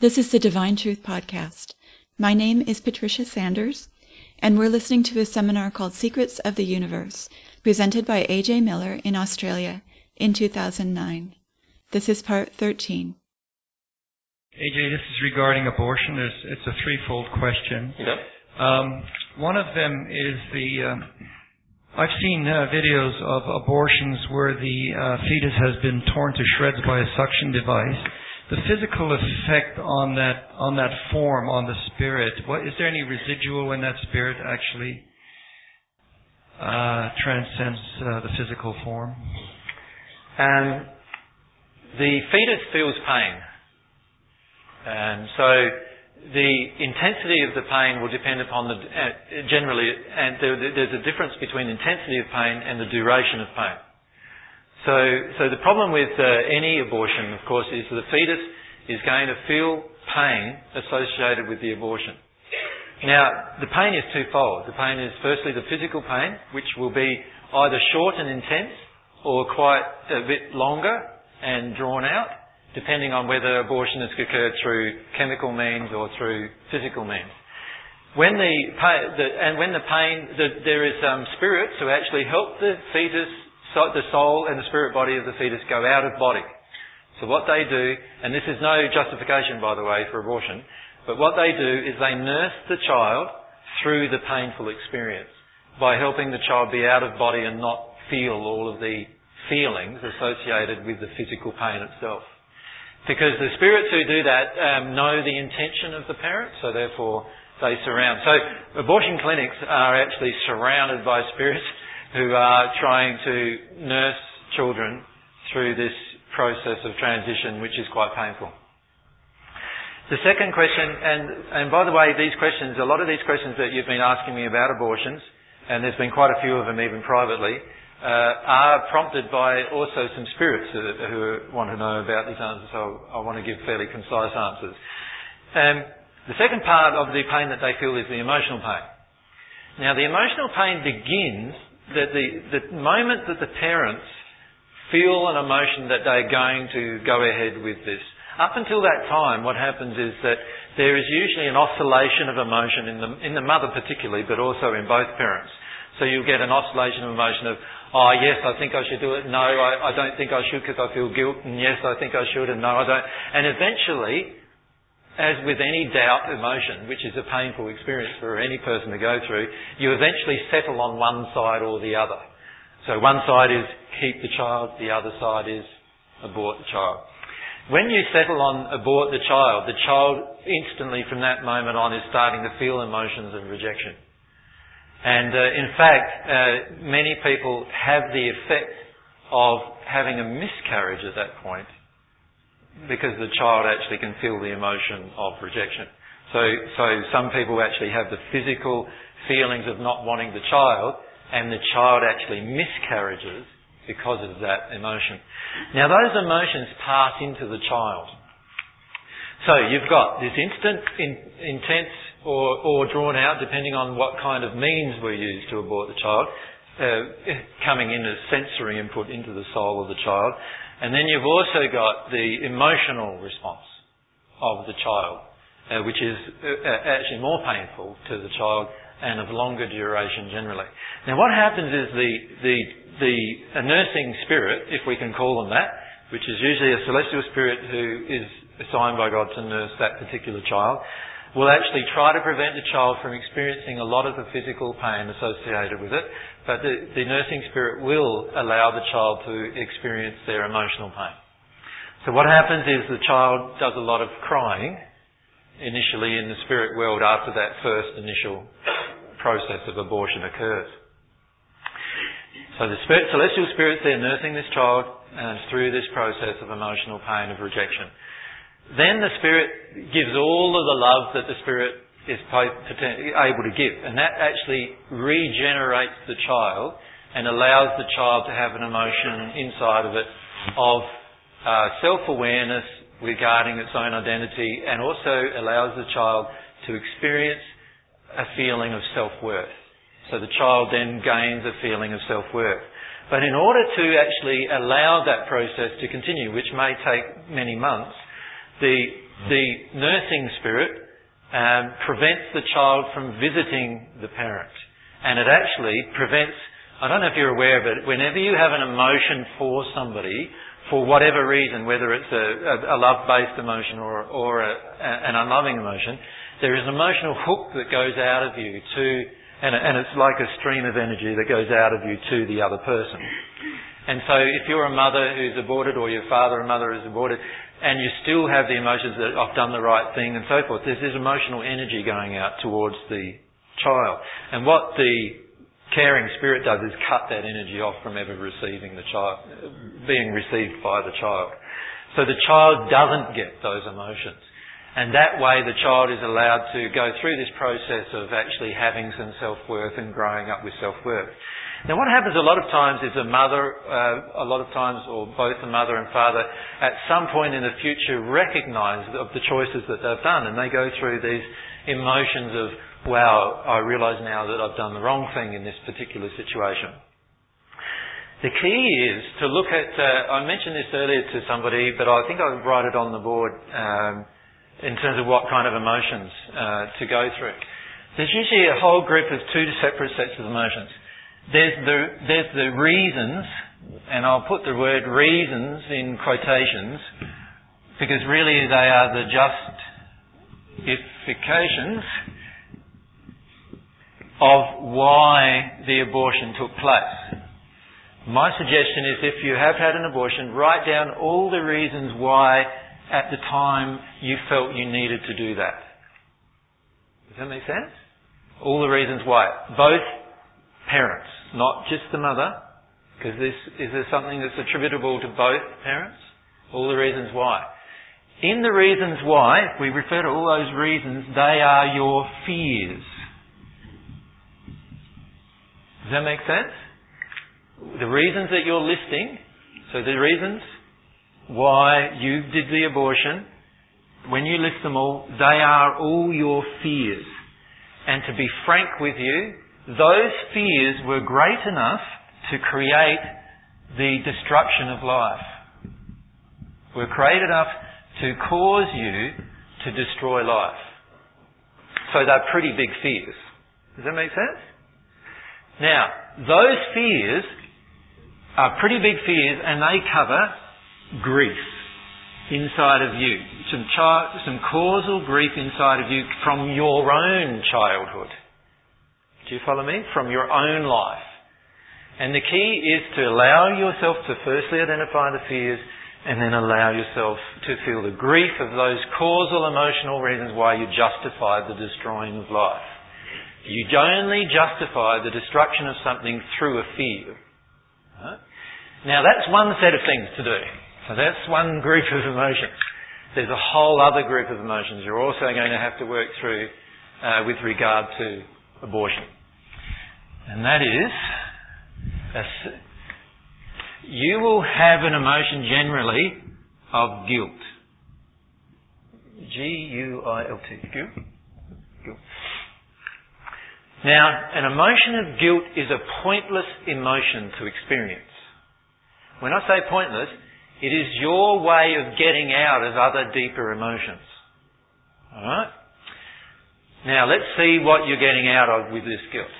This is the Divine Truth Podcast. My name is Patricia Sanders, and we're listening to a seminar called Secrets of the Universe, presented by A.J. Miller in Australia in 2009. This is part 13. AJ, this is regarding abortion. There's, it's a threefold question. Yep. Um, one of them is the. Um, I've seen uh, videos of abortions where the uh, fetus has been torn to shreds by a suction device the physical effect on that on that form on the spirit. What is there any residual when that spirit actually uh, transcends uh, the physical form? Um, the fetus feels pain, and so the intensity of the pain will depend upon the uh, generally, and there, there's a difference between intensity of pain and the duration of pain. So, so the problem with uh, any abortion, of course, is the fetus is going to feel pain associated with the abortion. Now, the pain is twofold. The pain is firstly the physical pain, which will be either short and intense or quite a bit longer and drawn out, depending on whether abortion has occurred through chemical means or through physical means. When the, pain, the and when the pain, the, there is um, spirits who actually help the fetus so the soul and the spirit body of the fetus go out of body. So what they do, and this is no justification by the way for abortion, but what they do is they nurse the child through the painful experience by helping the child be out of body and not feel all of the feelings associated with the physical pain itself. Because the spirits who do that um, know the intention of the parent, so therefore they surround. So abortion clinics are actually surrounded by spirits who are trying to nurse children through this process of transition, which is quite painful. The second question, and, and by the way, these questions, a lot of these questions that you've been asking me about abortions, and there's been quite a few of them even privately, uh, are prompted by also some spirits who, who, want to know about these answers, so I want to give fairly concise answers. Um, the second part of the pain that they feel is the emotional pain. Now, the emotional pain begins that the, the moment that the parents feel an emotion that they're going to go ahead with this, up until that time, what happens is that there is usually an oscillation of emotion in the, in the mother particularly, but also in both parents. So you'll get an oscillation of emotion of, oh yes, I think I should do it, no, I, I don't think I should because I feel guilt, and yes, I think I should, and no, I don't. And eventually, as with any doubt emotion, which is a painful experience for any person to go through, you eventually settle on one side or the other. So one side is keep the child, the other side is abort the child. When you settle on abort the child, the child instantly from that moment on is starting to feel emotions of rejection. And uh, in fact, uh, many people have the effect of having a miscarriage at that point because the child actually can feel the emotion of rejection. So, so some people actually have the physical feelings of not wanting the child, and the child actually miscarriages because of that emotion. Now those emotions pass into the child. So you've got this instant, in, intense, or, or drawn out, depending on what kind of means were used to abort the child, uh, coming in as sensory input into the soul of the child. And then you've also got the emotional response of the child, uh, which is uh, uh, actually more painful to the child and of longer duration generally. Now what happens is the, the, the nursing spirit, if we can call them that, which is usually a celestial spirit who is assigned by God to nurse that particular child, will actually try to prevent the child from experiencing a lot of the physical pain associated with it, but the, the nursing spirit will allow the child to experience their emotional pain. So what happens is the child does a lot of crying initially in the spirit world after that first initial process of abortion occurs. So the spirit, celestial spirits there nursing this child and through this process of emotional pain of rejection. Then the Spirit gives all of the love that the Spirit is able to give. And that actually regenerates the child and allows the child to have an emotion inside of it of uh, self-awareness regarding its own identity and also allows the child to experience a feeling of self-worth. So the child then gains a feeling of self-worth. But in order to actually allow that process to continue, which may take many months, the the nursing spirit um, prevents the child from visiting the parent. And it actually prevents, I don't know if you're aware of it, whenever you have an emotion for somebody, for whatever reason, whether it's a, a, a love-based emotion or, or a, an unloving emotion, there is an emotional hook that goes out of you to, and, and it's like a stream of energy that goes out of you to the other person. And so if you're a mother who's aborted or your father or mother is aborted, and you still have the emotions that I've done the right thing and so forth, there's this emotional energy going out towards the child. And what the caring spirit does is cut that energy off from ever receiving the child, being received by the child. So the child doesn't get those emotions. And that way the child is allowed to go through this process of actually having some self-worth and growing up with self-worth. Now what happens a lot of times is a mother, uh, a lot of times, or both the mother and father, at some point in the future recognise of the choices that they've done and they go through these emotions of, wow, I realise now that I've done the wrong thing in this particular situation. The key is to look at, uh, I mentioned this earlier to somebody, but I think I'll write it on the board, um, in terms of what kind of emotions uh, to go through. There's usually a whole group of two separate sets of emotions. There's the, there's the reasons, and I'll put the word reasons in quotations, because really they are the justifications of why the abortion took place. My suggestion is if you have had an abortion, write down all the reasons why at the time you felt you needed to do that. Does that make sense? All the reasons why. Both parents, not just the mother, because this, is there something that's attributable to both parents? All the reasons why. In the reasons why, we refer to all those reasons, they are your fears. Does that make sense? The reasons that you're listing, so the reasons why you did the abortion, when you list them all, they are all your fears. And to be frank with you, those fears were great enough to create the destruction of life. Were great enough to cause you to destroy life. So they're pretty big fears. Does that make sense? Now, those fears are pretty big fears and they cover grief inside of you, some, chi- some causal grief inside of you from your own childhood. Do you follow me? From your own life. And the key is to allow yourself to firstly identify the fears and then allow yourself to feel the grief of those causal emotional reasons why you justified the destroying of life. You only justify the destruction of something through a fear. Right? Now that's one set of things to do. So that's one group of emotions. There's a whole other group of emotions you're also going to have to work through uh, with regard to abortion. And that is, you will have an emotion generally of guilt. G-U-I-L-T. Guilt? Guilt. Now, an emotion of guilt is a pointless emotion to experience. When I say pointless, it is your way of getting out of other deeper emotions. Alright? Now let's see what you're getting out of with this guilt.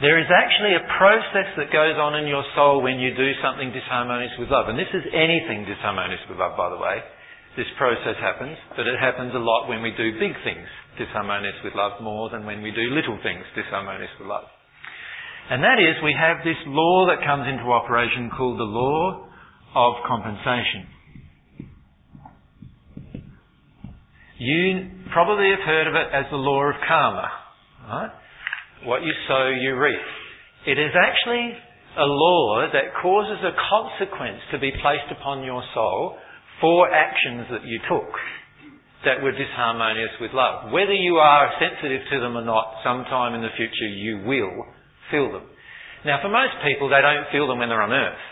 There is actually a process that goes on in your soul when you do something disharmonious with love. And this is anything disharmonious with love, by the way. This process happens, but it happens a lot when we do big things disharmonious with love more than when we do little things disharmonious with love. And that is, we have this law that comes into operation called the law of compensation. You probably have heard of it as the law of karma. Right? What you sow, you reap. It is actually a law that causes a consequence to be placed upon your soul for actions that you took that were disharmonious with love. Whether you are sensitive to them or not, sometime in the future you will feel them. Now for most people, they don't feel them when they're on earth.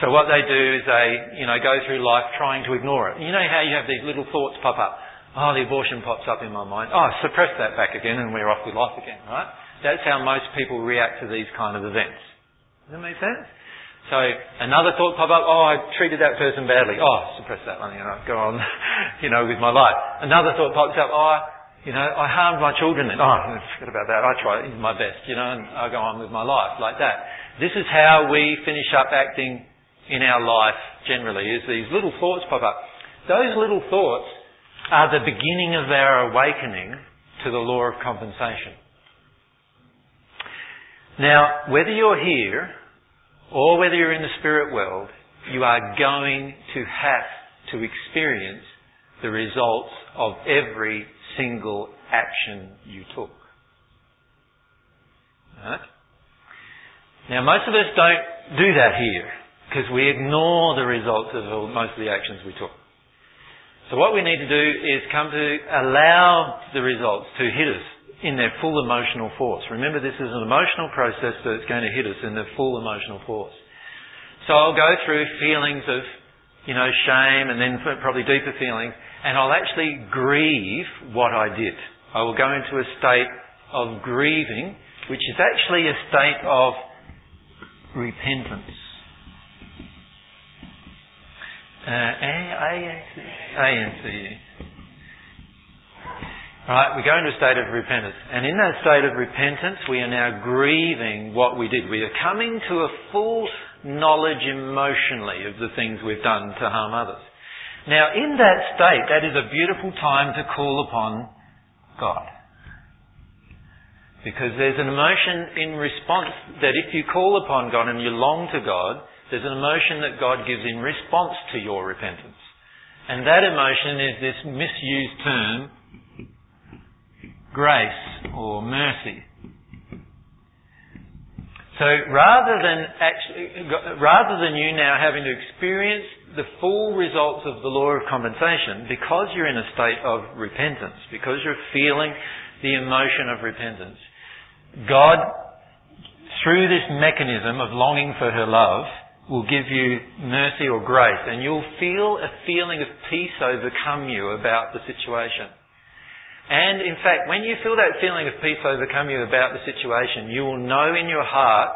So what they do is they, you know, go through life trying to ignore it. You know how you have these little thoughts pop up. Oh, the abortion pops up in my mind. Oh, suppress that back again and we're off with life again, right? That's how most people react to these kind of events. Does that make sense? So another thought pop up, oh, I treated that person badly. Oh, suppress that one, you know, go on, you know, with my life. Another thought pops up, oh, you know, I harmed my children. And, oh, forget about that. I try my best, you know, and I go on with my life like that. This is how we finish up acting in our life generally, is these little thoughts pop up. Those little thoughts are the beginning of our awakening to the law of compensation. Now, whether you're here or whether you're in the spirit world, you are going to have to experience the results of every single action you took. Right? Now, most of us don't do that here because we ignore the results of most of the actions we took. So what we need to do is come to allow the results to hit us in their full emotional force. Remember, this is an emotional process that's going to hit us in their full emotional force. So I'll go through feelings of, you know, shame and then probably deeper feelings, and I'll actually grieve what I did. I will go into a state of grieving, which is actually a state of repentance. Uh. Right, we go into a state of repentance. And in that state of repentance, we are now grieving what we did. We are coming to a full knowledge emotionally of the things we've done to harm others. Now, in that state, that is a beautiful time to call upon God. Because there's an emotion in response that if you call upon God and you long to God, there's an emotion that God gives in response to your repentance. And that emotion is this misused term grace or mercy. So rather than actually, rather than you now having to experience the full results of the law of compensation, because you're in a state of repentance, because you're feeling the emotion of repentance, God, through this mechanism of longing for her love, will give you mercy or grace, and you'll feel a feeling of peace overcome you about the situation. And in fact, when you feel that feeling of peace overcome you about the situation, you will know in your heart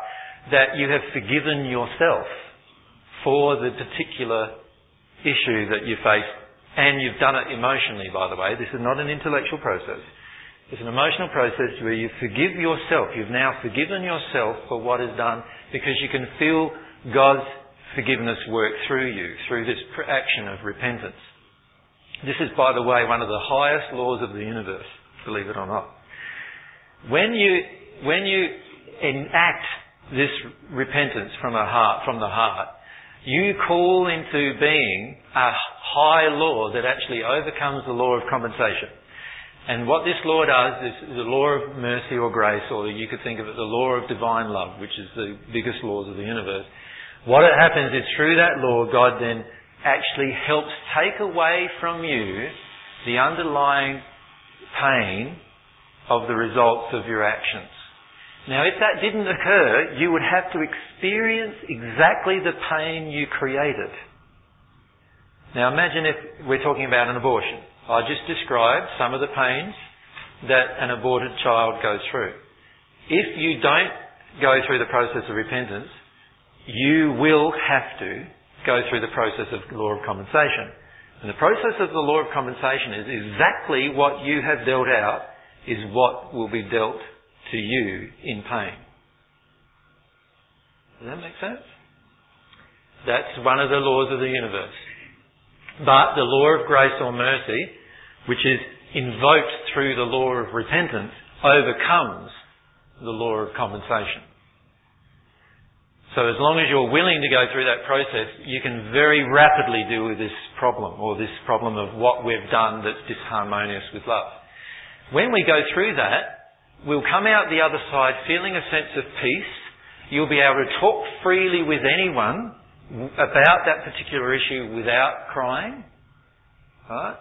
that you have forgiven yourself for the particular issue that you face. And you've done it emotionally, by the way. This is not an intellectual process. It's an emotional process where you forgive yourself. You've now forgiven yourself for what is done because you can feel God's forgiveness work through you, through this action of repentance. This is, by the way, one of the highest laws of the universe, believe it or not. When you, when you enact this repentance from a heart, from the heart, you call into being a high law that actually overcomes the law of compensation. And what this law does is the law of mercy or grace, or you could think of it the law of divine love, which is the biggest laws of the universe. What happens is through that law, God then actually helps take away from you the underlying pain of the results of your actions. Now, if that didn't occur, you would have to experience exactly the pain you created. Now, imagine if we're talking about an abortion. I just described some of the pains that an aborted child goes through. If you don't go through the process of repentance, you will have to go through the process of law of compensation. And the process of the law of compensation is exactly what you have dealt out is what will be dealt to you in pain. Does that make sense? That's one of the laws of the universe. But the law of grace or mercy, which is invoked through the law of repentance, overcomes the law of compensation. So as long as you're willing to go through that process, you can very rapidly deal with this problem, or this problem of what we've done that's disharmonious with love. When we go through that, we'll come out the other side feeling a sense of peace. You'll be able to talk freely with anyone about that particular issue without crying. Right?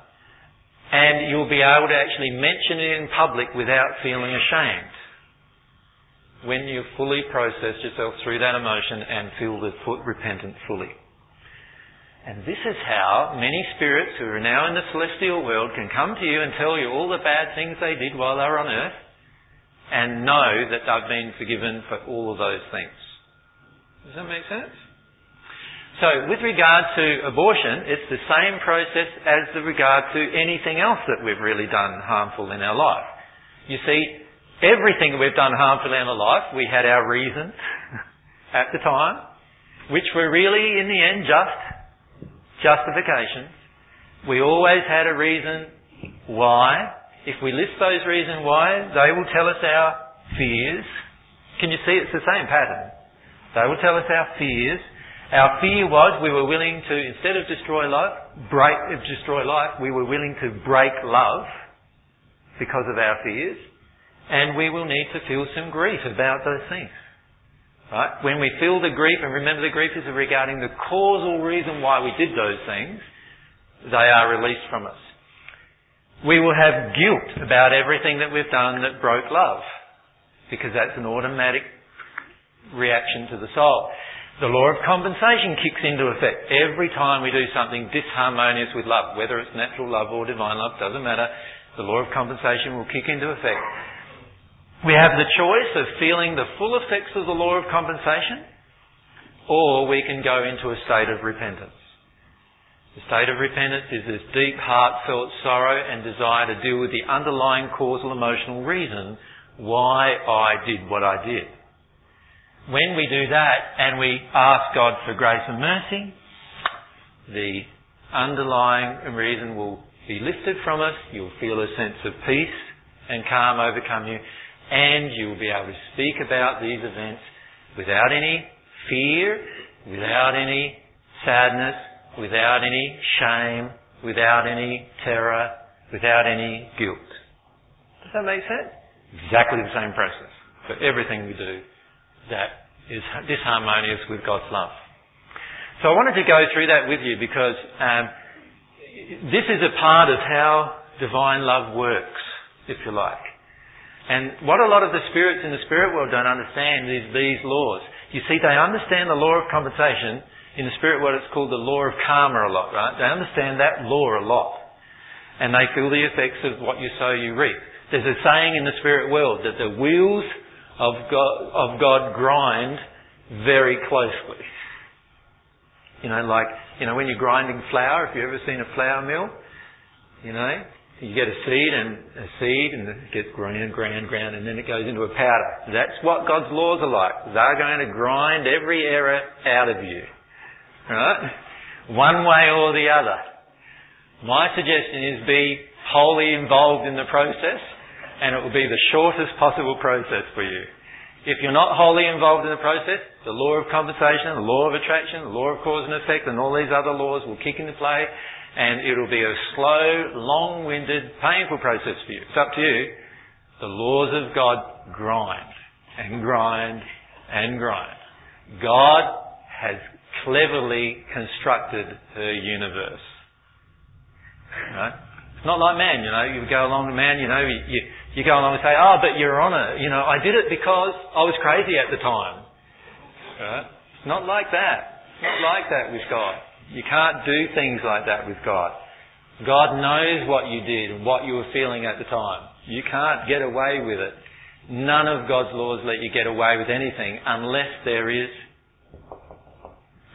And you'll be able to actually mention it in public without feeling ashamed when you fully process yourself through that emotion and feel the foot repentant fully. And this is how many spirits who are now in the celestial world can come to you and tell you all the bad things they did while they were on earth and know that they've been forgiven for all of those things. Does that make sense? So with regard to abortion, it's the same process as the regard to anything else that we've really done harmful in our life. You see, everything we've done harmful in our life, we had our reasons at the time, which were really, in the end, just justifications. We always had a reason why. If we list those reasons why, they will tell us our fears. Can you see it's the same pattern? They will tell us our fears our fear was we were willing to, instead of destroy life, break, destroy life, we were willing to break love because of our fears. And we will need to feel some grief about those things. Right? When we feel the grief, and remember the grief is regarding the causal reason why we did those things, they are released from us. We will have guilt about everything that we've done that broke love, because that's an automatic reaction to the soul. The law of compensation kicks into effect every time we do something disharmonious with love, whether it's natural love or divine love, doesn't matter. The law of compensation will kick into effect. We have the choice of feeling the full effects of the law of compensation, or we can go into a state of repentance. The state of repentance is this deep, heartfelt sorrow and desire to deal with the underlying causal emotional reason why I did what I did. When we do that and we ask God for grace and mercy, the underlying reason will be lifted from us. You'll feel a sense of peace and calm overcome you, and you'll be able to speak about these events without any fear, without any sadness, without any shame, without any terror, without any guilt. Does that make sense? Exactly the same process for everything we do that is disharmonious with God's love. So I wanted to go through that with you because um, this is a part of how divine love works, if you like. And what a lot of the spirits in the spirit world don't understand is these laws. You see, they understand the law of compensation. In the spirit world, it's called the law of karma a lot, right? They understand that law a lot. And they feel the effects of what you sow, you reap. There's a saying in the spirit world that the wheels of God, of God grind very closely. You know, like, you know, when you're grinding flour, if you've ever seen a flour mill, you know, you get a seed and a seed and it gets ground, ground, ground and then it goes into a powder. That's what God's laws are like. They're going to grind every error out of you. Right? One way or the other. My suggestion is be wholly involved in the process and it will be the shortest possible process for you. If you're not wholly involved in the process, the law of compensation, the law of attraction, the law of cause and effect, and all these other laws will kick into play, and it'll be a slow, long-winded, painful process for you. It's up to you. The laws of God grind and grind and grind. God has cleverly constructed her universe. Right? It's not like man, you know. You go along to man, you know, you, you you go along and say, oh, but Your Honour, you know, I did it because I was crazy at the time. Right? It's not like that. It's not like that with God. You can't do things like that with God. God knows what you did and what you were feeling at the time. You can't get away with it. None of God's laws let you get away with anything unless there is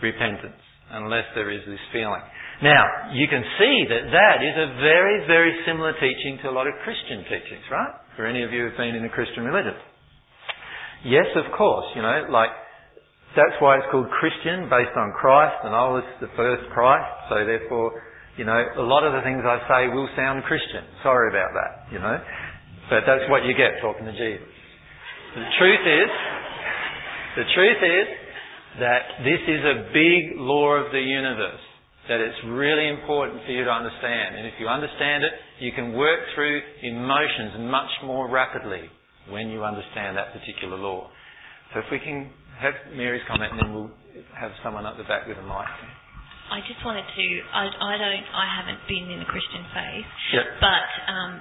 repentance, unless there is this feeling. Now, you can see that that is a very, very similar teaching to a lot of Christian teachings, right? For any of you who've been in a Christian religion. Yes, of course, you know, like, that's why it's called Christian, based on Christ, and I was the first Christ, so therefore, you know, a lot of the things I say will sound Christian. Sorry about that, you know. But that's what you get talking to Jesus. The truth is, the truth is that this is a big law of the universe that it's really important for you to understand. And if you understand it, you can work through emotions much more rapidly when you understand that particular law. So if we can have Mary's comment and then we'll have someone at the back with a mic. I just wanted to, I, I don't, I haven't been in the Christian faith, yep. but um,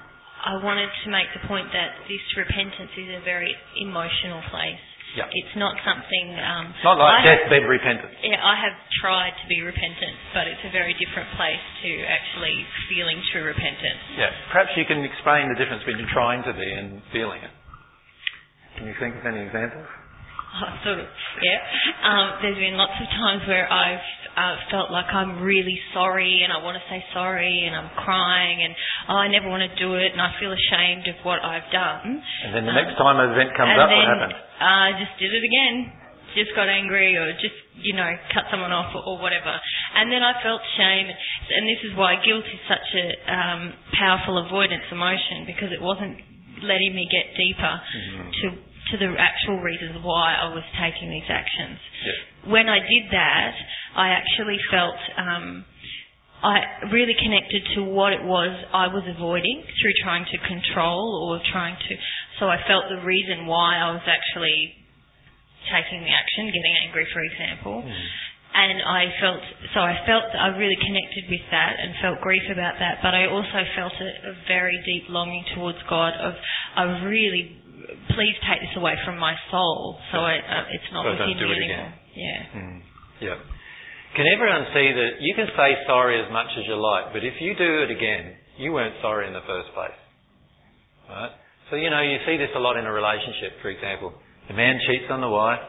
I wanted to make the point that this repentance is a very emotional place. Yeah. It's not something. Um, it's not like deathbed repentance. Yeah, I have tried to be repentant, but it's a very different place to actually feeling true repentance. Yeah. Perhaps you can explain the difference between trying to be and feeling it. Can you think of any examples? Oh, sort of, yeah. Um, there's been lots of times where I've uh, felt like I'm really sorry and I want to say sorry and I'm crying and oh, I never want to do it and I feel ashamed of what I've done. And then the um, next time an event comes up, then, what happens? I just did it again. Just got angry or just, you know, cut someone off or, or whatever. And then I felt shame. And this is why guilt is such a um, powerful avoidance emotion because it wasn't letting me get deeper mm-hmm. to to the actual reasons why I was taking these actions. Yeah. When I did that, I actually felt um, I really connected to what it was I was avoiding through trying to control or trying to. So I felt the reason why I was actually taking the action, getting angry, for example. Mm. And I felt, so I felt I really connected with that and felt grief about that, but I also felt a, a very deep longing towards God of, I really, please take this away from my soul so I, uh, it's not so within me it anymore. Yeah. Mm. Yeah. Can everyone see that you can say sorry as much as you like, but if you do it again, you weren't sorry in the first place. Right? So, you know, you see this a lot in a relationship, for example. The man cheats on the wife,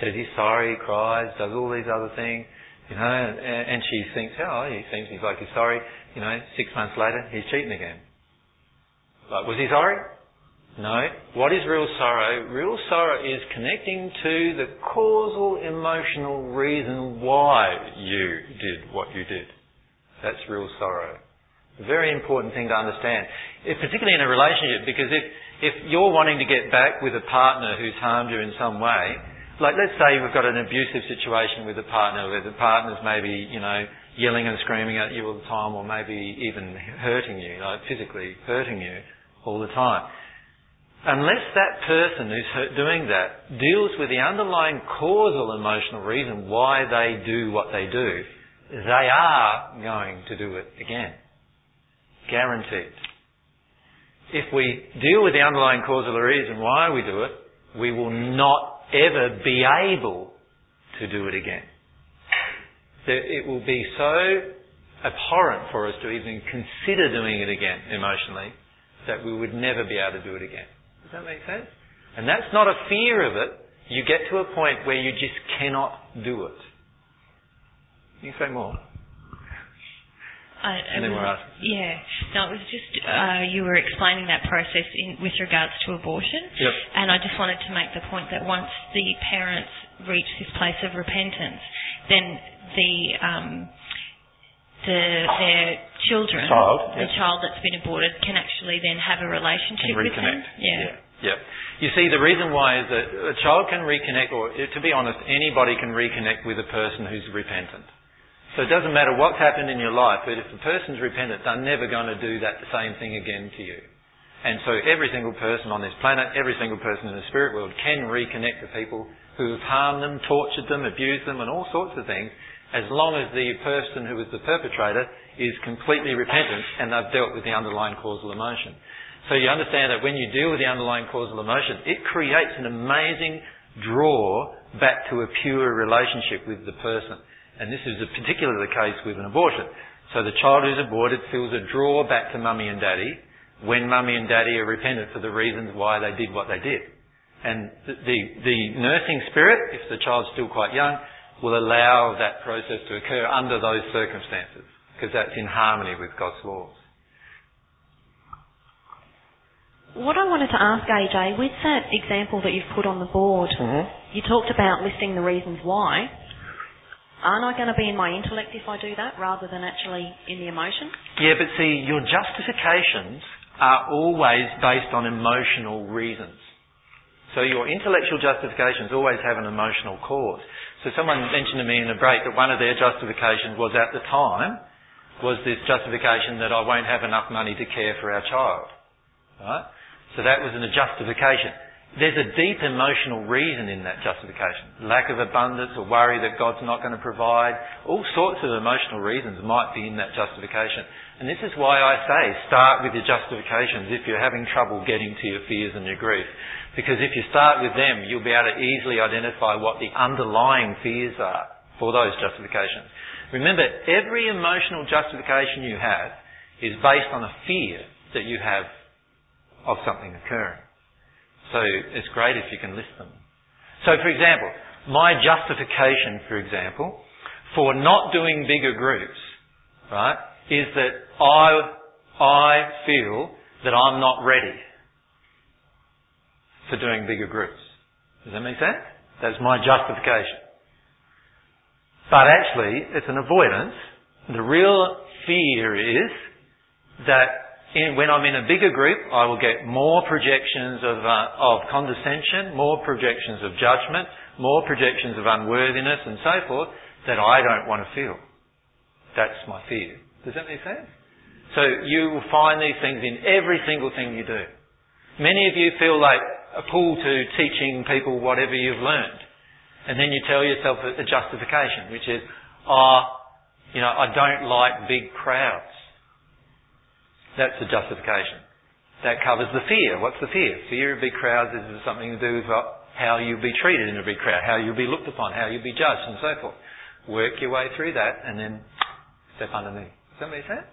says he's sorry, cries, does all these other things, you know, and, and she thinks, oh, he seems like he's sorry. You know, six months later, he's cheating again. Like, was he sorry? No. What is real sorrow? Real sorrow is connecting to the causal emotional reason why you did what you did. That's real sorrow. Very important thing to understand, particularly in a relationship, because if, if you're wanting to get back with a partner who's harmed you in some way, like let's say we've got an abusive situation with a partner where the partner's maybe, you know, yelling and screaming at you all the time or maybe even hurting you, like physically hurting you all the time. Unless that person who's doing that deals with the underlying causal emotional reason why they do what they do, they are going to do it again. Guaranteed. If we deal with the underlying causal reason why we do it, we will not ever be able to do it again. It will be so abhorrent for us to even consider doing it again emotionally that we would never be able to do it again. Does that make sense? And that's not a fear of it. You get to a point where you just cannot do it. You say more. I, and then was, we're asking. Yeah. No, it was just uh, you were explaining that process in, with regards to abortion. Yep. And I just wanted to make the point that once the parents reach this place of repentance, then the um, the their children, child, the child that's been aborted, can actually then have a relationship with them. Yeah. yeah. Yep. You see, the reason why is that a child can reconnect, or to be honest, anybody can reconnect with a person who's repentant. So it doesn't matter what's happened in your life, but if the person's repentant, they're never going to do that same thing again to you. And so every single person on this planet, every single person in the spirit world can reconnect to people who have harmed them, tortured them, abused them, and all sorts of things, as long as the person who was the perpetrator is completely repentant and they've dealt with the underlying causal emotion. So you understand that when you deal with the underlying causal emotion, it creates an amazing draw back to a pure relationship with the person. And this is particularly the case with an abortion. So the child who's aborted feels a draw back to mummy and daddy when mummy and daddy are repentant for the reasons why they did what they did. And the, the, the nursing spirit, if the child's still quite young, will allow that process to occur under those circumstances because that's in harmony with God's laws. What I wanted to ask AJ, with that example that you've put on the board, mm-hmm. you talked about listing the reasons why. Aren't I going to be in my intellect if I do that rather than actually in the emotion? Yeah, but see, your justifications are always based on emotional reasons. So your intellectual justifications always have an emotional cause. So someone mentioned to me in a break that one of their justifications was at the time was this justification that I won't have enough money to care for our child. Right? So that was a justification. There's a deep emotional reason in that justification. Lack of abundance or worry that God's not going to provide. All sorts of emotional reasons might be in that justification. And this is why I say start with your justifications if you're having trouble getting to your fears and your grief. Because if you start with them, you'll be able to easily identify what the underlying fears are for those justifications. Remember, every emotional justification you have is based on a fear that you have of something occurring. So it's great if you can list them. So for example, my justification, for example, for not doing bigger groups, right, is that I, I feel that I'm not ready for doing bigger groups. Does that make sense? That's my justification. But actually, it's an avoidance. The real fear is that in, when I'm in a bigger group, I will get more projections of, uh, of condescension, more projections of judgment, more projections of unworthiness and so forth that I don't want to feel. That's my fear. Does that make sense? So you will find these things in every single thing you do. Many of you feel like a pull to teaching people whatever you've learned. And then you tell yourself a justification, which is, oh, you know, I don't like big crowds. That's the justification. That covers the fear. What's the fear? Fear of big crowds is something to do with how you'll be treated in a big crowd, how you'll be looked upon, how you'll be judged, and so forth. Work your way through that and then step underneath. Does that make sense?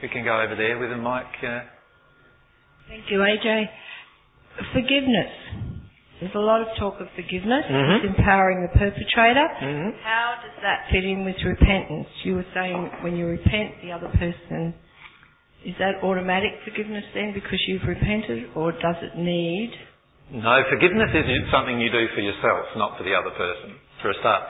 We can go over there with a mic. Uh... Thank you, AJ. Forgiveness. There's a lot of talk of forgiveness. Mm-hmm. Empowering the perpetrator. Mm-hmm. How does that fit in with repentance? You were saying when you repent, the other person, is that automatic forgiveness then because you've repented, or does it need? No, forgiveness isn't something you do for yourself, not for the other person, for a start.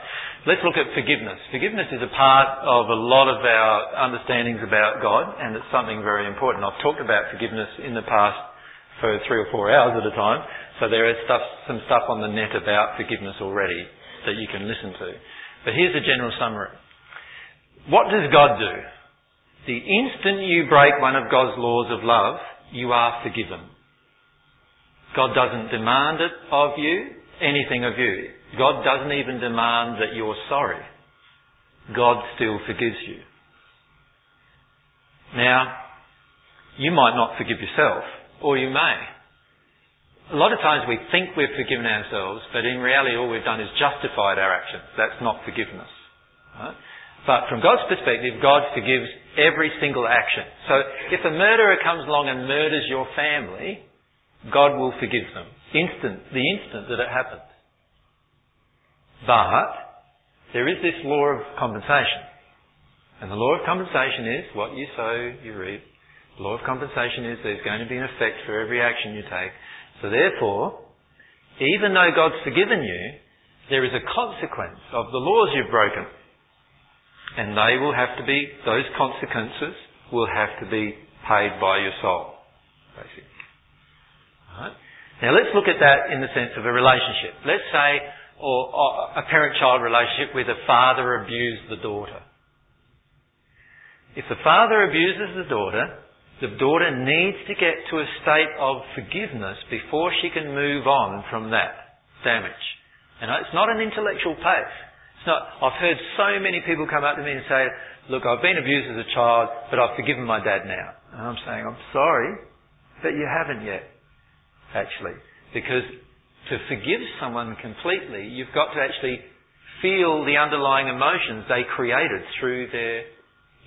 Let's look at forgiveness. Forgiveness is a part of a lot of our understandings about God, and it's something very important. I've talked about forgiveness in the past for three or four hours at a time. So there is stuff, some stuff on the net about forgiveness already that you can listen to. But here's a general summary. What does God do? The instant you break one of God's laws of love, you are forgiven. God doesn't demand it of you, anything of you. God doesn't even demand that you're sorry. God still forgives you. Now, you might not forgive yourself, or you may. A lot of times we think we've forgiven ourselves, but in reality all we've done is justified our actions. That's not forgiveness. Right? But from God's perspective, God forgives every single action. So if a murderer comes along and murders your family, God will forgive them. Instant, the instant that it happens. But there is this law of compensation. And the law of compensation is what you sow, you reap. Law of compensation is there's going to be an effect for every action you take. So therefore, even though God's forgiven you, there is a consequence of the laws you've broken. And they will have to be, those consequences will have to be paid by your soul. Basically. Now let's look at that in the sense of a relationship. Let's say, or, or a parent-child relationship where the father abused the daughter. If the father abuses the daughter, the daughter needs to get to a state of forgiveness before she can move on from that damage. And it's not an intellectual pace. It's not, I've heard so many people come up to me and say, look, I've been abused as a child, but I've forgiven my dad now. And I'm saying, I'm sorry, but you haven't yet, actually. Because to forgive someone completely, you've got to actually feel the underlying emotions they created through their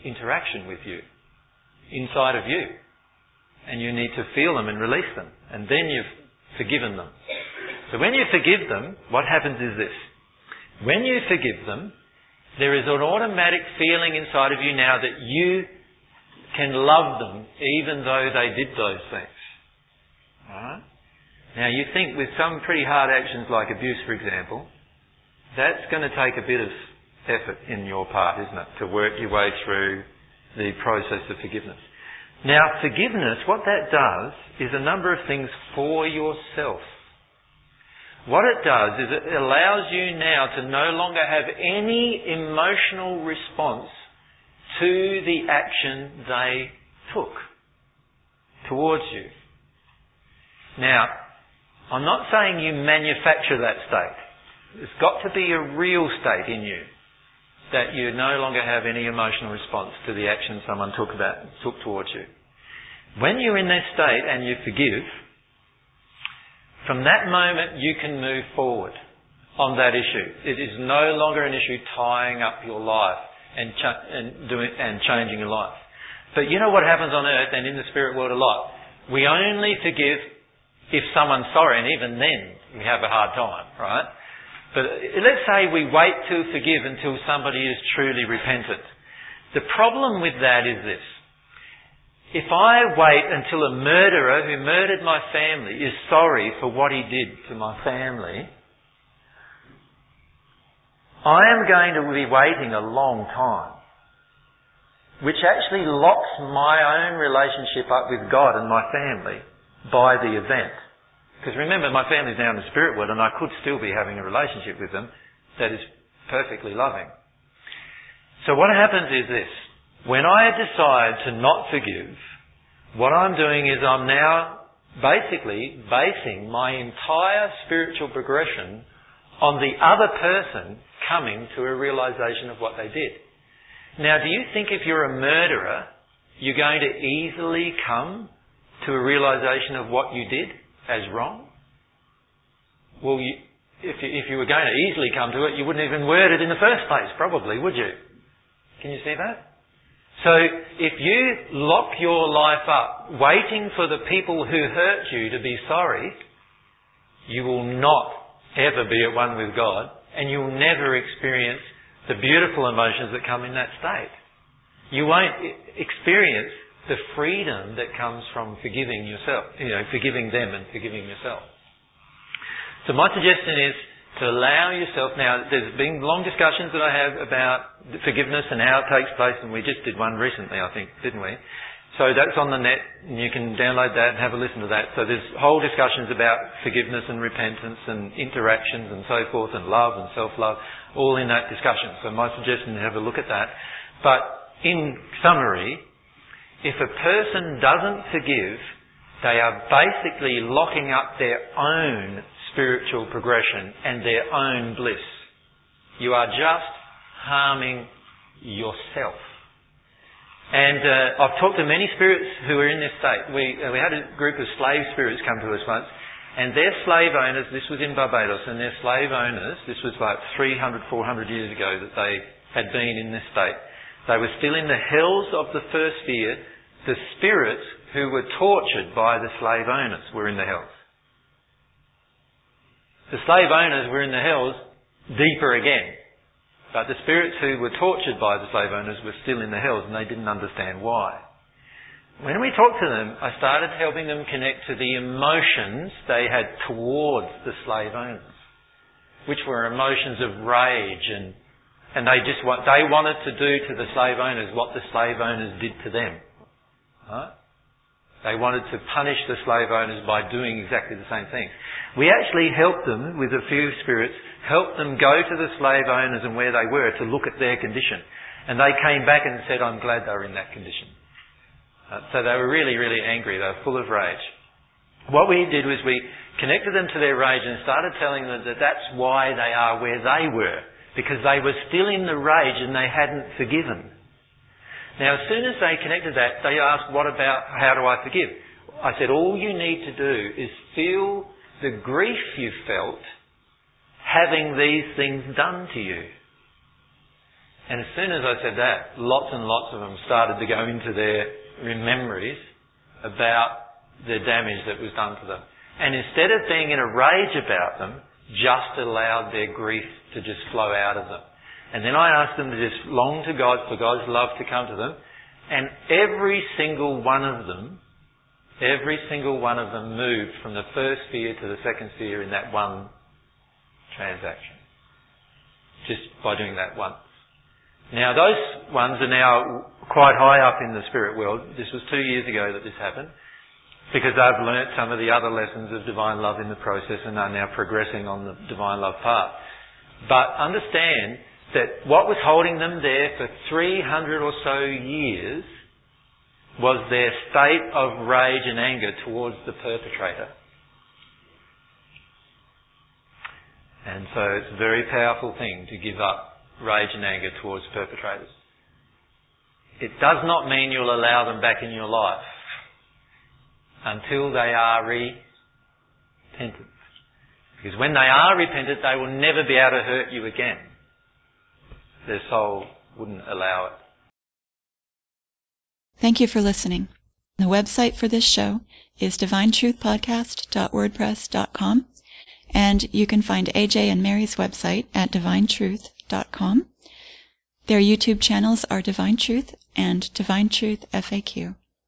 interaction with you inside of you. And you need to feel them and release them. And then you've forgiven them. So when you forgive them, what happens is this. When you forgive them, there is an automatic feeling inside of you now that you can love them even though they did those things. Now you think with some pretty hard actions like abuse, for example, that's going to take a bit of effort in your part, isn't it? To work your way through the process of forgiveness. Now, forgiveness, what that does is a number of things for yourself. What it does is it allows you now to no longer have any emotional response to the action they took towards you. Now, I'm not saying you manufacture that state. It's got to be a real state in you that you no longer have any emotional response to the action someone took about took towards you. When you're in that state and you forgive, from that moment you can move forward on that issue. It is no longer an issue tying up your life and, ch- and doing and changing your life. But you know what happens on earth and in the spirit world a lot. We only forgive if someone's sorry, and even then we have a hard time, right? But let's say we wait to forgive until somebody is truly repentant. The problem with that is this. If I wait until a murderer who murdered my family is sorry for what he did to my family, I am going to be waiting a long time, which actually locks my own relationship up with God and my family by the event. Because remember, my family's now in the spirit world and I could still be having a relationship with them that is perfectly loving. So what happens is this. When I decide to not forgive, what I'm doing is I'm now basically basing my entire spiritual progression on the other person coming to a realization of what they did. Now, do you think if you're a murderer, you're going to easily come to a realization of what you did? As wrong? Well, you, if, you, if you were going to easily come to it, you wouldn't even word it in the first place, probably, would you? Can you see that? So, if you lock your life up waiting for the people who hurt you to be sorry, you will not ever be at one with God, and you'll never experience the beautiful emotions that come in that state. You won't experience the freedom that comes from forgiving yourself, you know, forgiving them and forgiving yourself. So my suggestion is to allow yourself, now there's been long discussions that I have about forgiveness and how it takes place and we just did one recently I think, didn't we? So that's on the net and you can download that and have a listen to that. So there's whole discussions about forgiveness and repentance and interactions and so forth and love and self-love all in that discussion. So my suggestion is to have a look at that. But in summary, if a person doesn't forgive, they are basically locking up their own spiritual progression and their own bliss. You are just harming yourself. And uh, I've talked to many spirits who are in this state. We, we had a group of slave spirits come to us once, and their slave owners, this was in Barbados, and their slave owners, this was like 300, 400 years ago that they had been in this state. They were still in the hells of the first sphere. The spirits who were tortured by the slave owners were in the hells. The slave owners were in the hells deeper again. But the spirits who were tortured by the slave owners were still in the hells and they didn't understand why. When we talked to them, I started helping them connect to the emotions they had towards the slave owners, which were emotions of rage and and they just want, they wanted to do to the slave owners what the slave owners did to them. Right? They wanted to punish the slave owners by doing exactly the same thing. We actually helped them with a few spirits, helped them go to the slave owners and where they were to look at their condition. And they came back and said, I'm glad they were in that condition. Uh, so they were really, really angry. They were full of rage. What we did was we connected them to their rage and started telling them that that's why they are where they were because they were still in the rage and they hadn't forgiven. Now, as soon as they connected that, they asked, what about how do I forgive? I said, all you need to do is feel the grief you felt having these things done to you. And as soon as I said that, lots and lots of them started to go into their memories about the damage that was done to them. And instead of being in a rage about them, just allowed their grief to just flow out of them. And then I asked them to just long to God for God's love to come to them. And every single one of them, every single one of them moved from the first sphere to the second sphere in that one transaction. Just by doing that once. Now those ones are now quite high up in the spirit world. This was two years ago that this happened because they've learnt some of the other lessons of divine love in the process and are now progressing on the divine love path. But understand that what was holding them there for 300 or so years was their state of rage and anger towards the perpetrator. And so it's a very powerful thing to give up rage and anger towards perpetrators. It does not mean you'll allow them back in your life until they are repentant. Because when they are repentant, they will never be able to hurt you again. Their soul wouldn't allow it. Thank you for listening. The website for this show is divinetruthpodcast.wordpress.com. And you can find AJ and Mary's website at divinetruth.com. Their YouTube channels are Divine Truth and Divine Truth FAQ.